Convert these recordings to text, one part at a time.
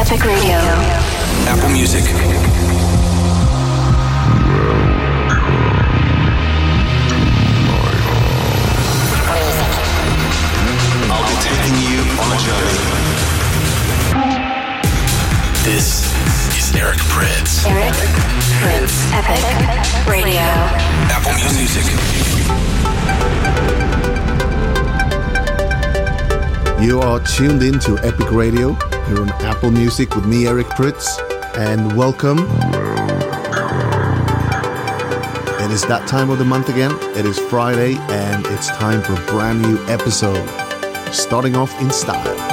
Epic Radio. Apple Music. I'll be taking you on a journey. This is Eric Prydz. Eric Prydz. Epic Radio. Apple Music. You are tuned in to Epic Radio here on Apple Music with me, Eric Prydz, and welcome. It is that time of the month again. It is Friday, and it's time for a brand new episode. Starting off in style.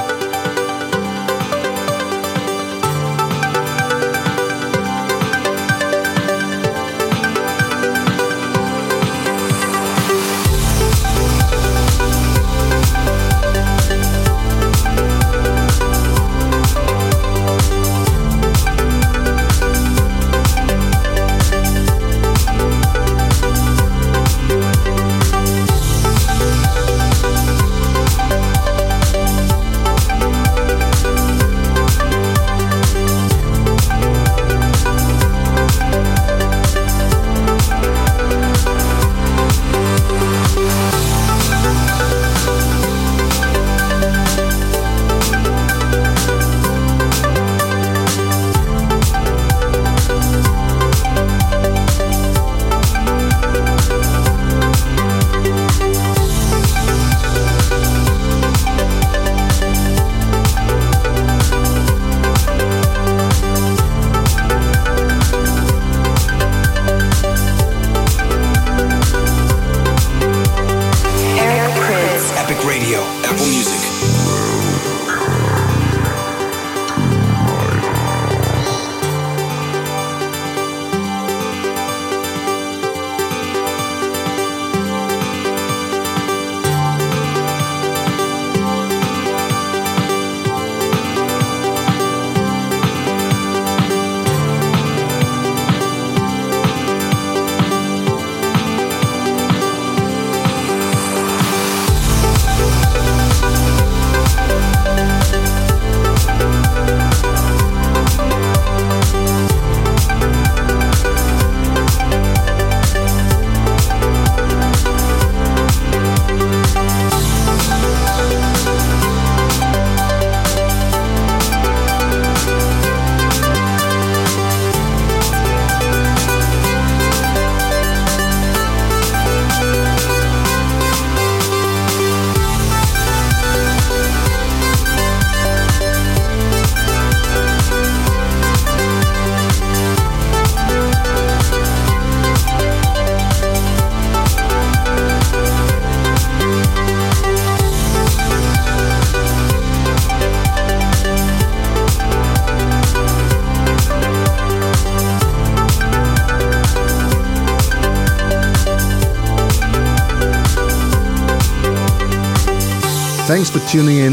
Thanks for tuning in.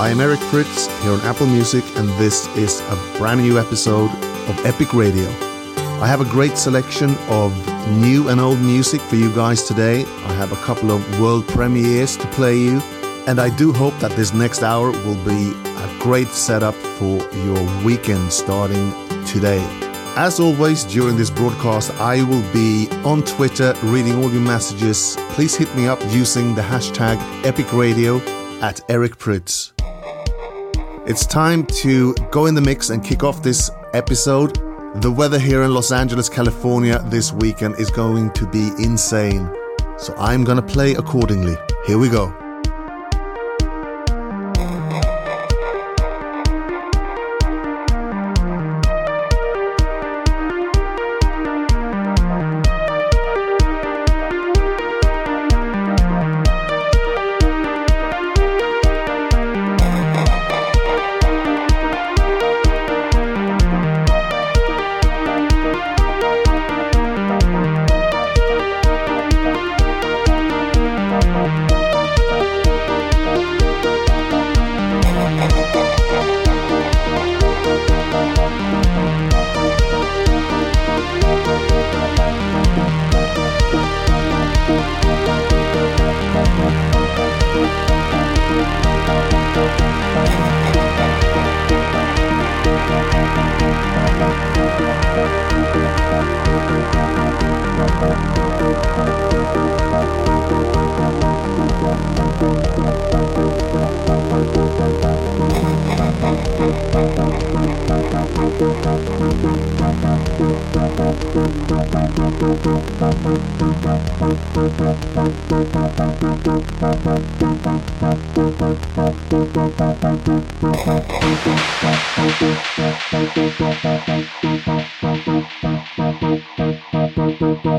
I am Eric Prydz here on Apple Music, and this is a brand new episode of Epic Radio. I have a great selection of new and old music for you guys today. I have a couple of world premieres to play you, and I do hope that this next hour will be a great setup for your weekend starting today. As always, during this broadcast, I will be on Twitter reading all your messages. Please hit me up using the hashtag Epic Radio at Eric Prydz. It's time to go in the mix and kick off this episode. The weather here in Los Angeles, California this weekend is going to be insane. So I'm gonna play accordingly. Here we go.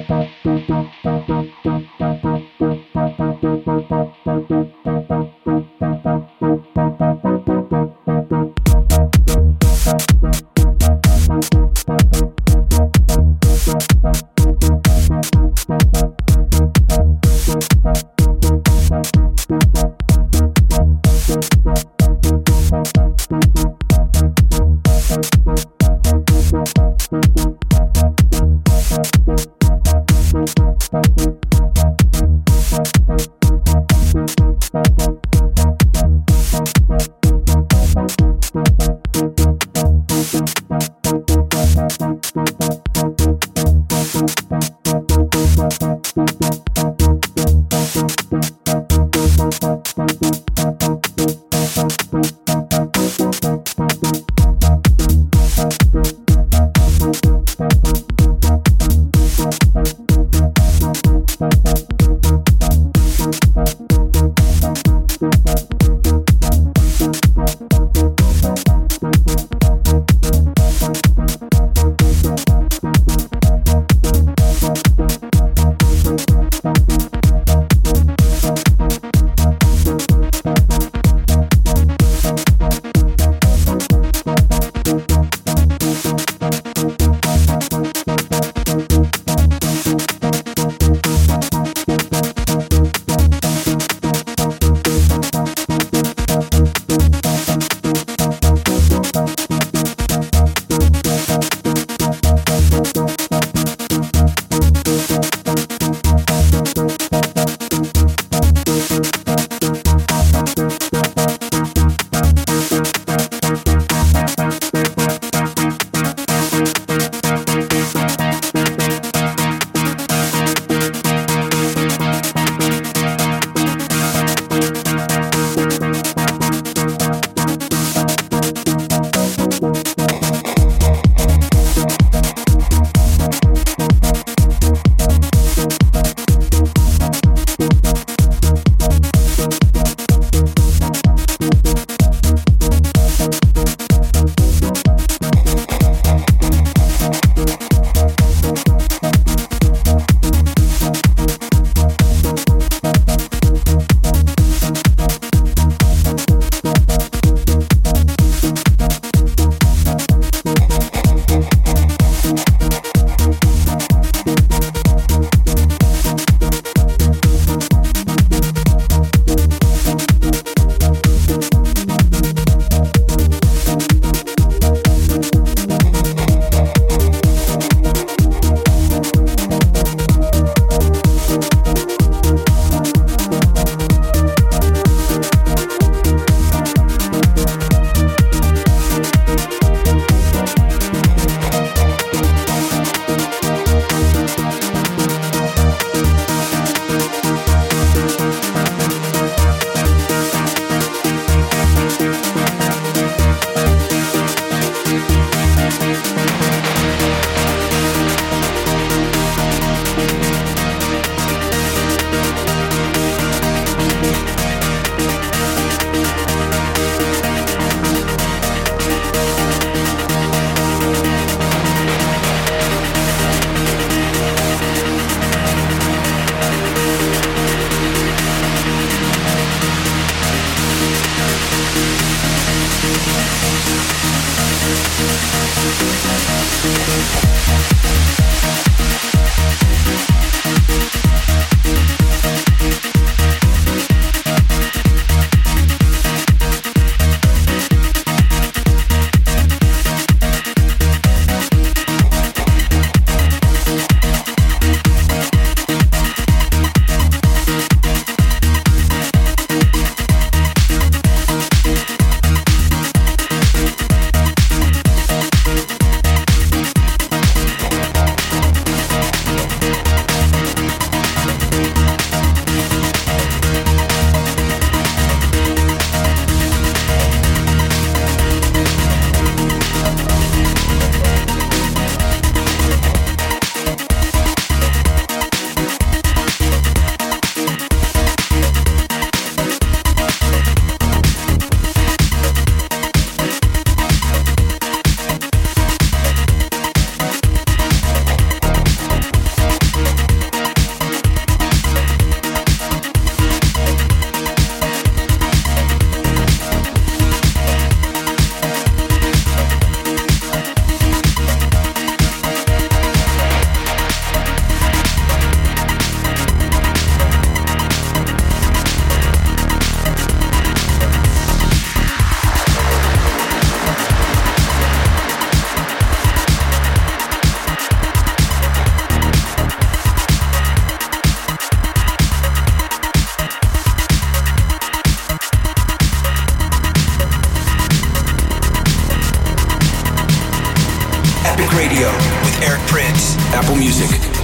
Thank you. Radio with Eric Prydz. Apple Music.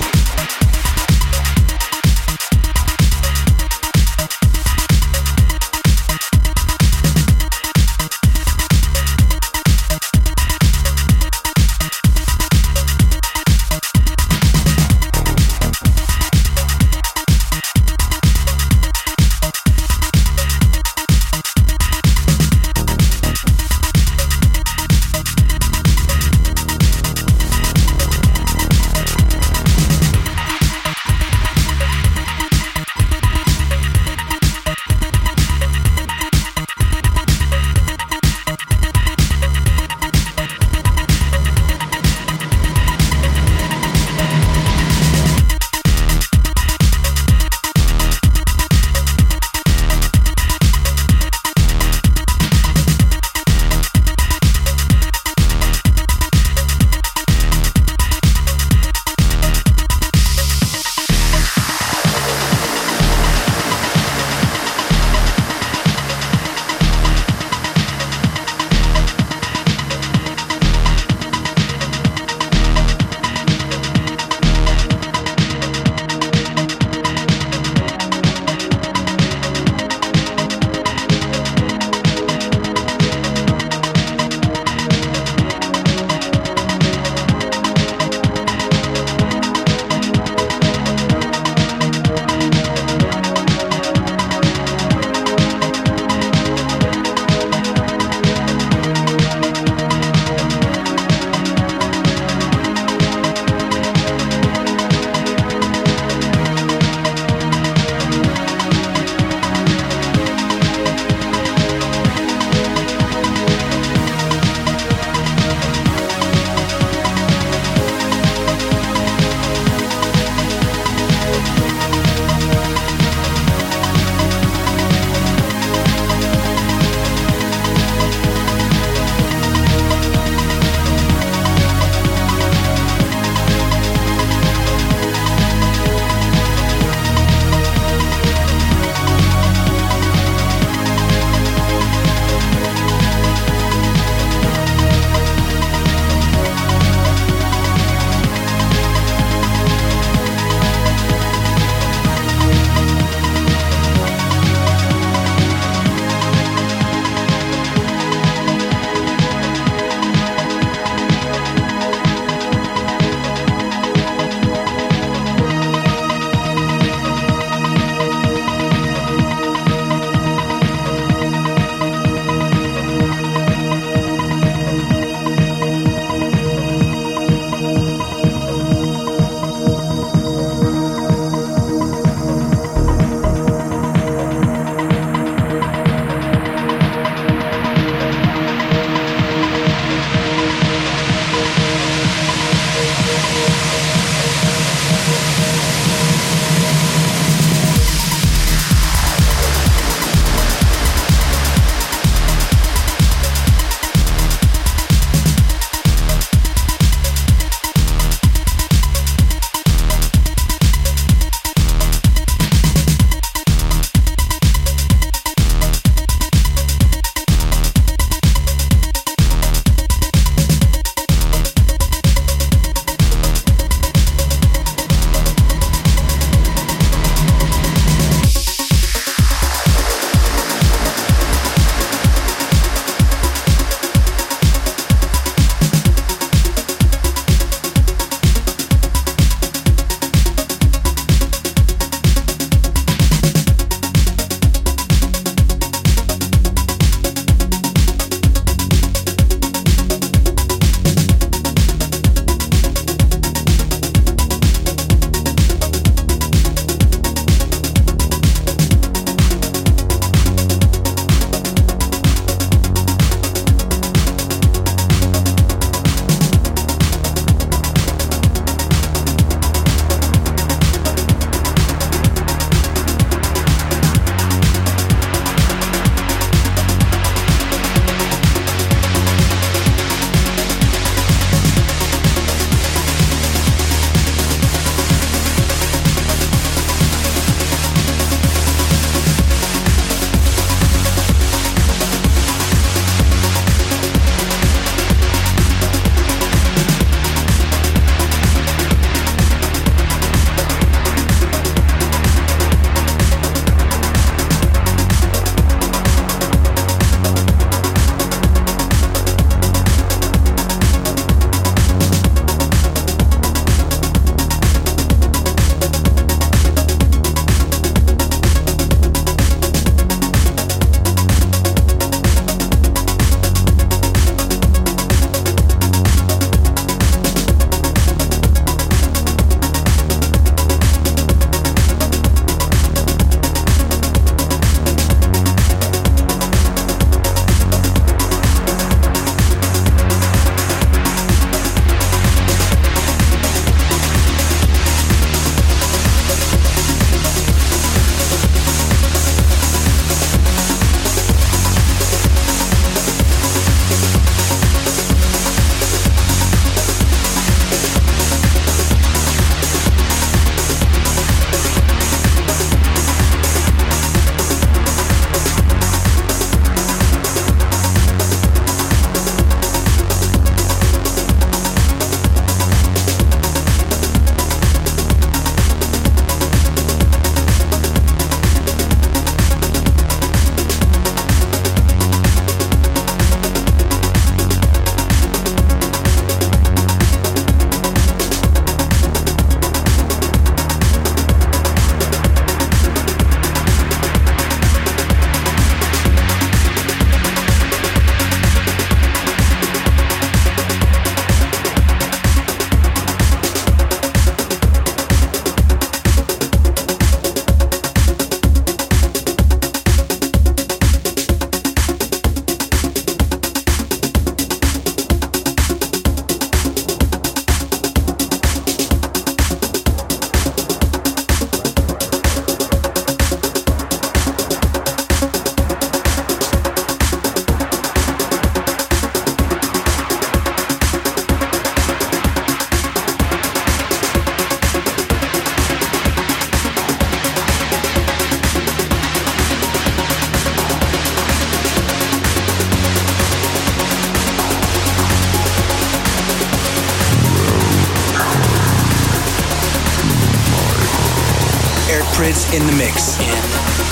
Prydz in the mix. In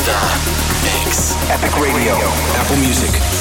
the mix. Epic Radio, Apple Music.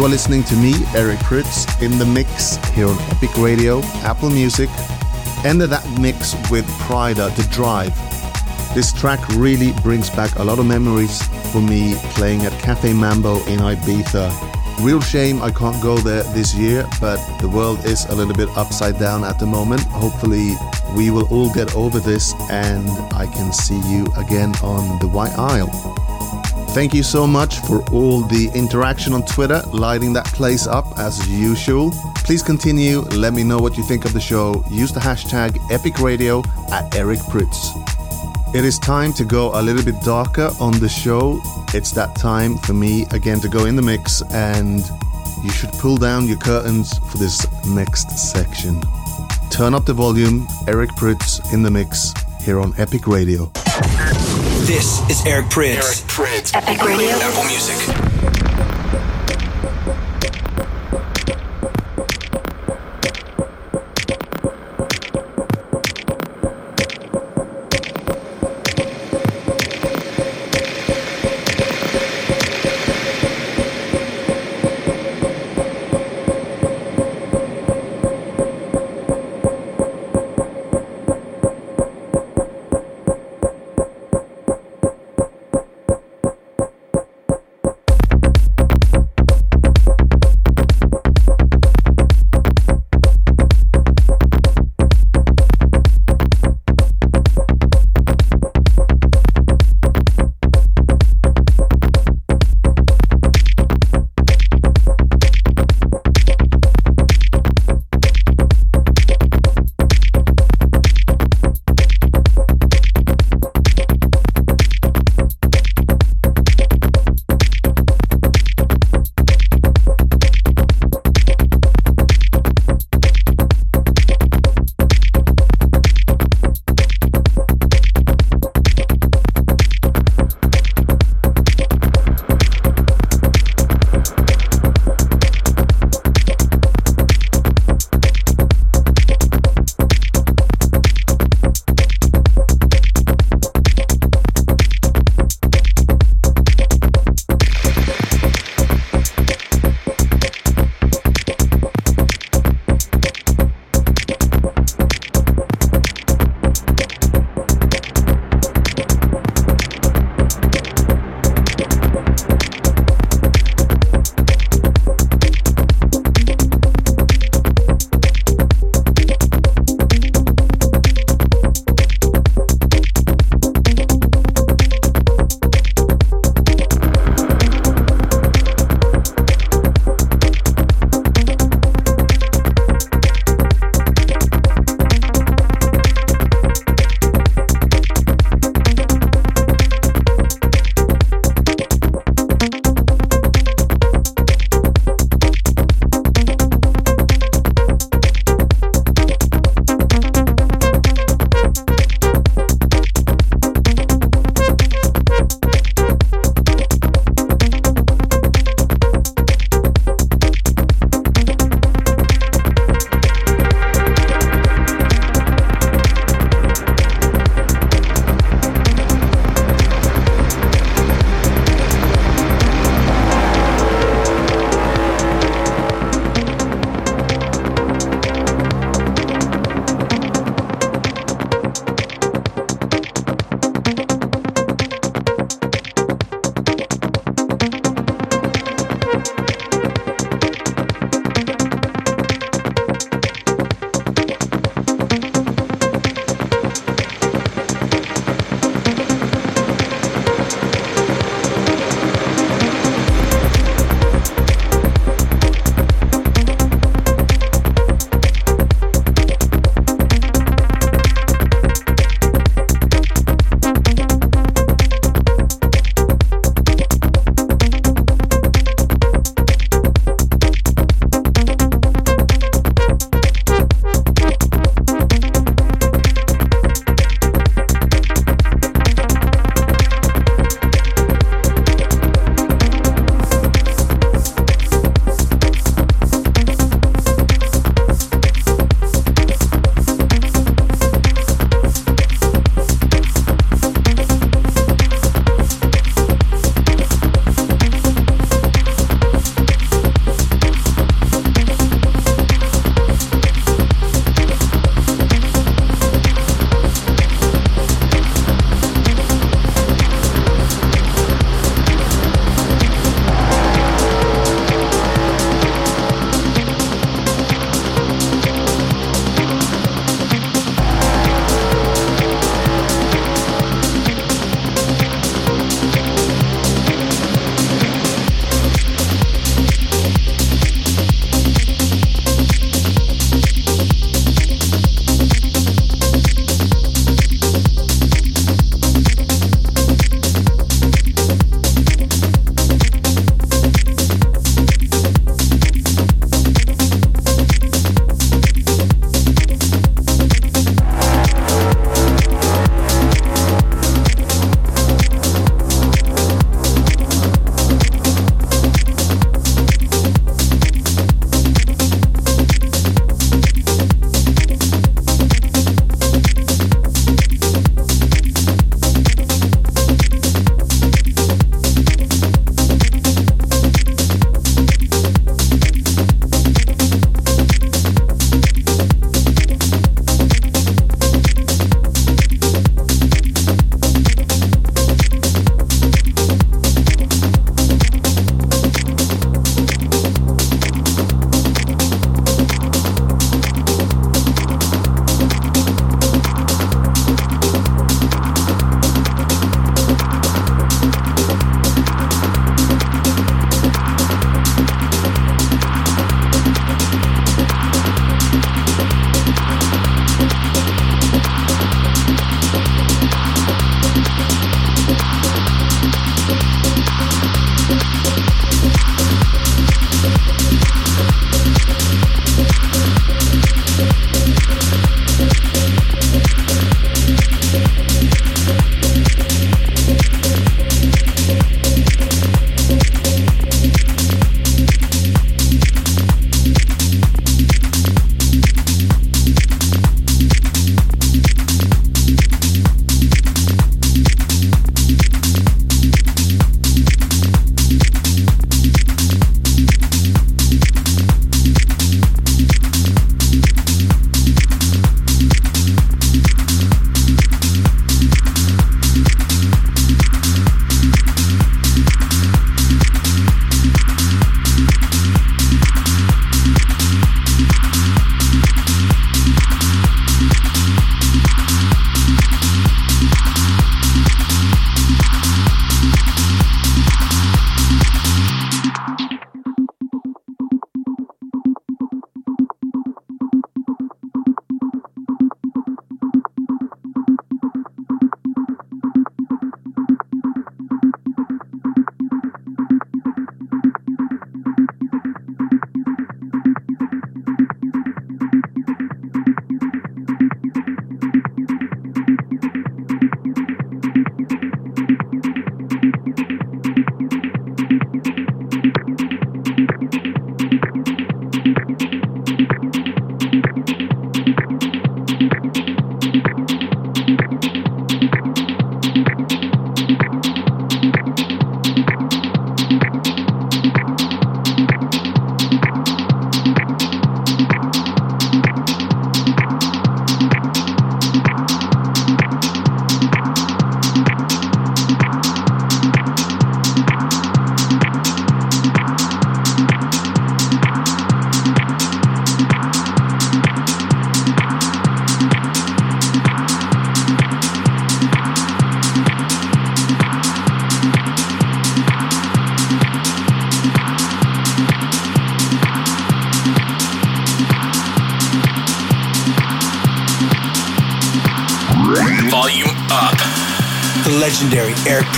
You are listening to me, Eric Prydz, in the mix here on Epic Radio, Apple Music. Ended that mix with Pryda, The Drive. This track really brings back a lot of memories for me playing at Cafe Mambo in Ibiza. Real shame I can't go there this year, but the world is a little bit upside down at the moment. Hopefully, we will all get over this and I can see you again on the White Isle. Thank you so much for all the interaction on Twitter, lighting that place up as usual. Please continue, let me know what you think of the show. Use the hashtag EpicRadio at Eric Prydz. It is time to go a little bit darker on the show. It's that time for me again to go in the mix, and you should pull down your curtains for this next section. Turn up the volume, Eric Prydz in the mix here on Epic Radio. This is Eric Prydz. Eric Prydz. Epic Radio. Apple Music.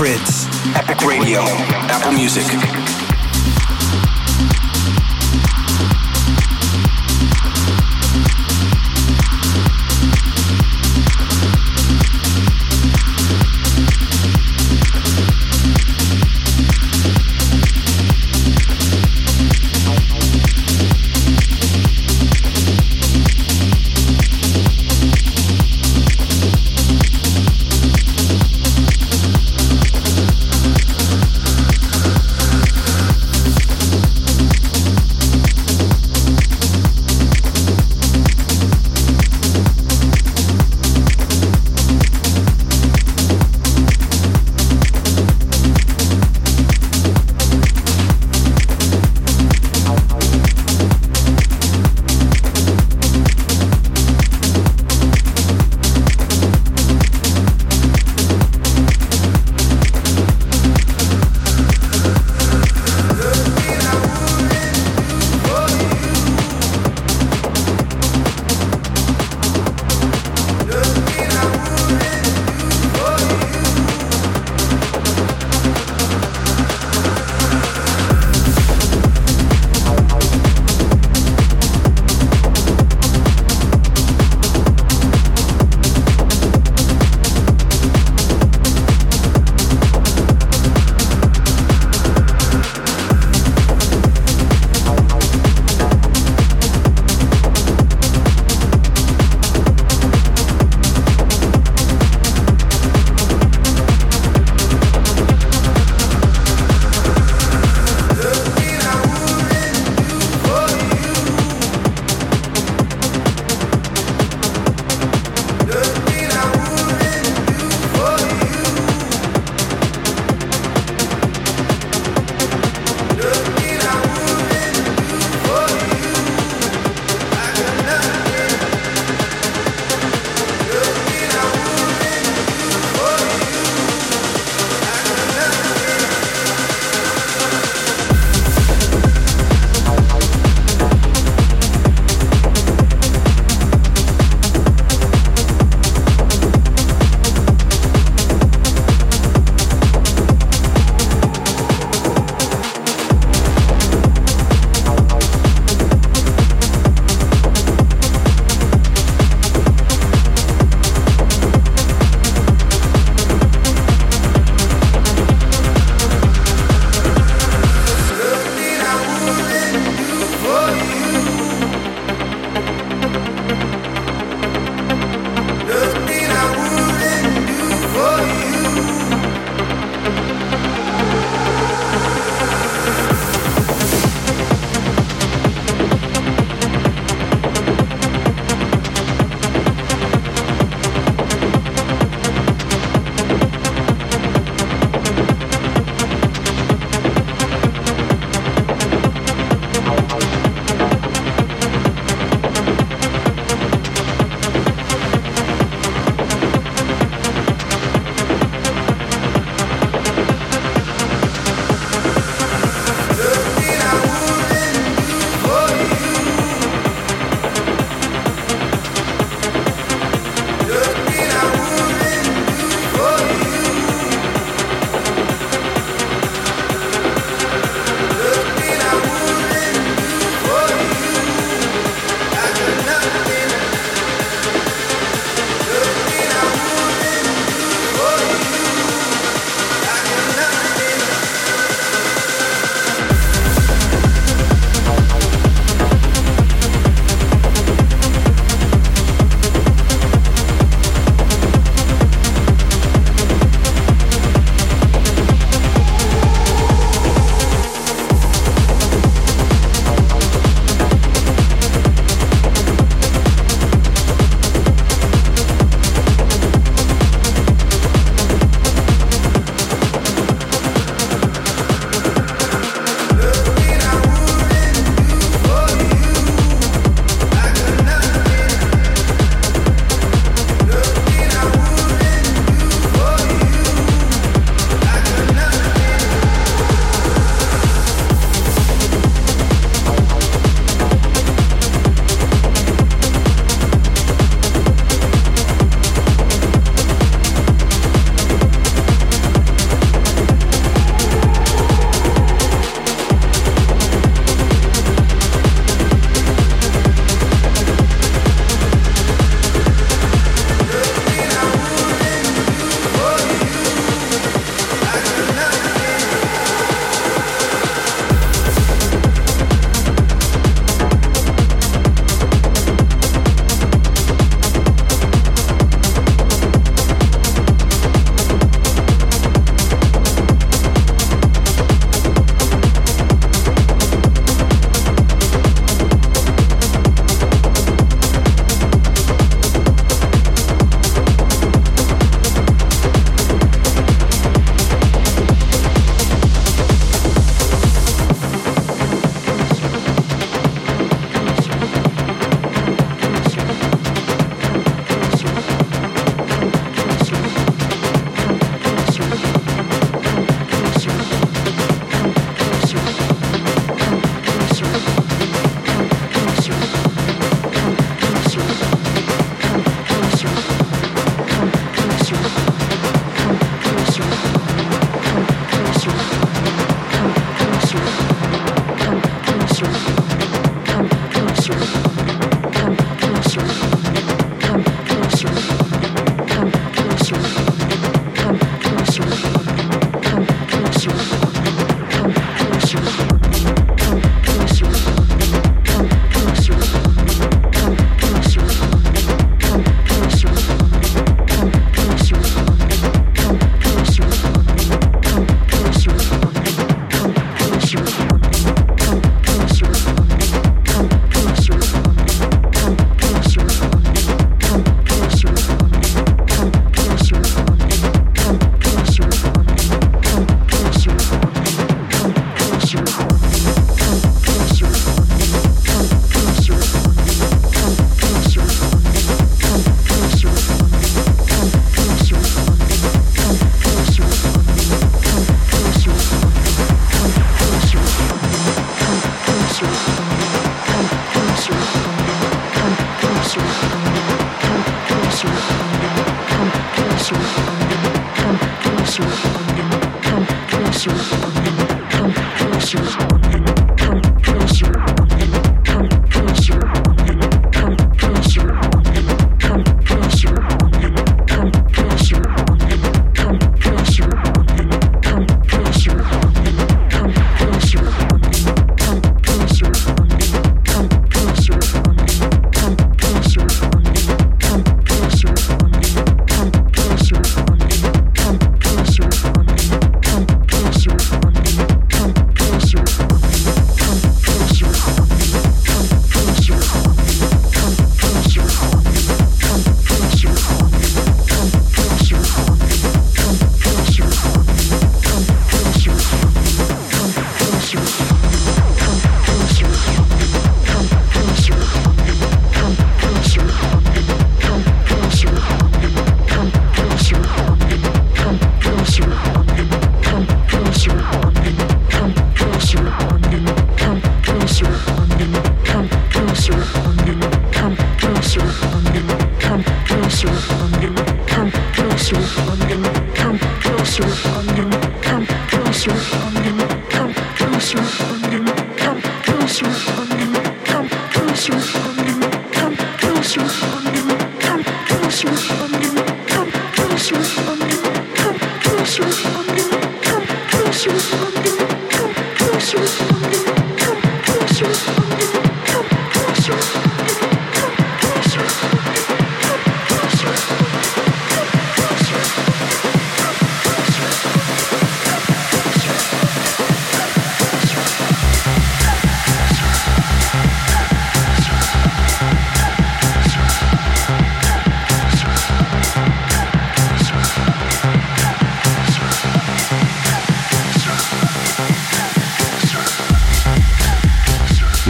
Legendary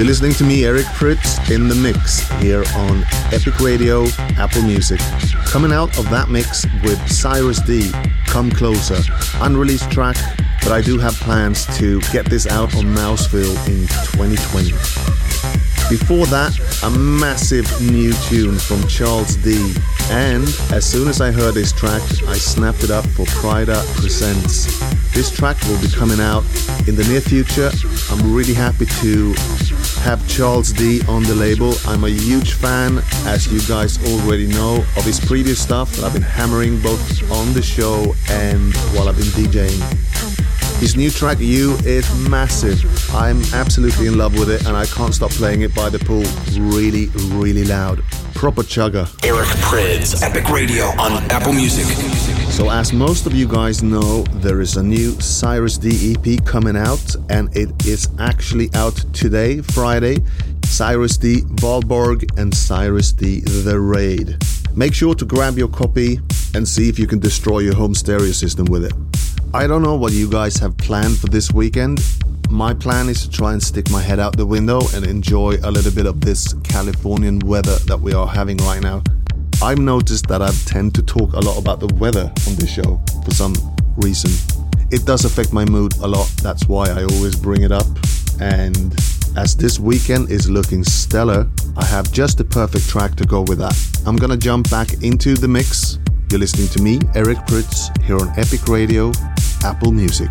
You're listening to me, Eric Prydz, in the mix here on Epic Radio, Apple Music. Coming out of that mix with Cirez D, Come Closer, unreleased track, but I do have plans to get this out on Mouseville in 2020. Before that, a massive new tune from Charles D. And as soon as I heard this track, I snapped it up for Pryda Presents. This track will be coming out in the near future. I'm really happy to have Charles D on the label. I'm a huge fan, as you guys already know, of his previous stuff that I've been hammering both on the show and while I've been DJing. His new track, You, is massive. I'm absolutely in love with it and I can't stop playing it by the pool really, really loud. Proper chugger. Eric Prydz, Epic Radio on Apple Music. So, as most of you guys know, there is a new Cirez D EP coming out, and it is actually out today, Friday. Cirez D Valborg and Cirez D The Raid. Make sure to grab your copy and see if you can destroy your home stereo system with it. I don't know what you guys have planned for this weekend. My plan is to try and stick my head out the window and enjoy a little bit of this Californian weather that we are having right now. I've noticed that I tend to talk a lot about the weather on this show for some reason. It does affect my mood a lot, that's why I always bring it up. And as this weekend is looking stellar, I have just the perfect track to go with that. I'm gonna jump back into the mix. You're listening to me, Eric Prydz, here on Epic Radio, Apple Music.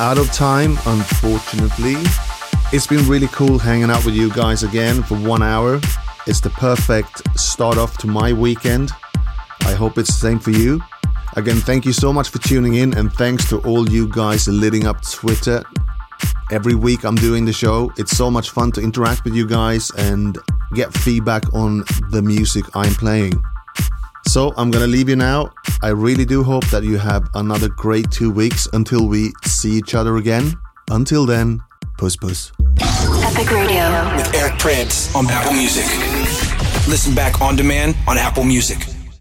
Out of time, unfortunately. It's been really cool hanging out with you guys again for one hour. It's the perfect start off to my weekend. I hope it's the same for you. Again, thank you so much for tuning in, and thanks to all you guys lighting up Twitter. Every week I'm doing the show. It's so much fun to interact with you guys and get feedback on the music I'm playing. So I'm gonna leave you now. I really do hope that you have another great two weeks until we see each other again. Until then, puss puss. Epic Radio. With Eric Prydz on Apple Music. Listen back on demand on Apple Music.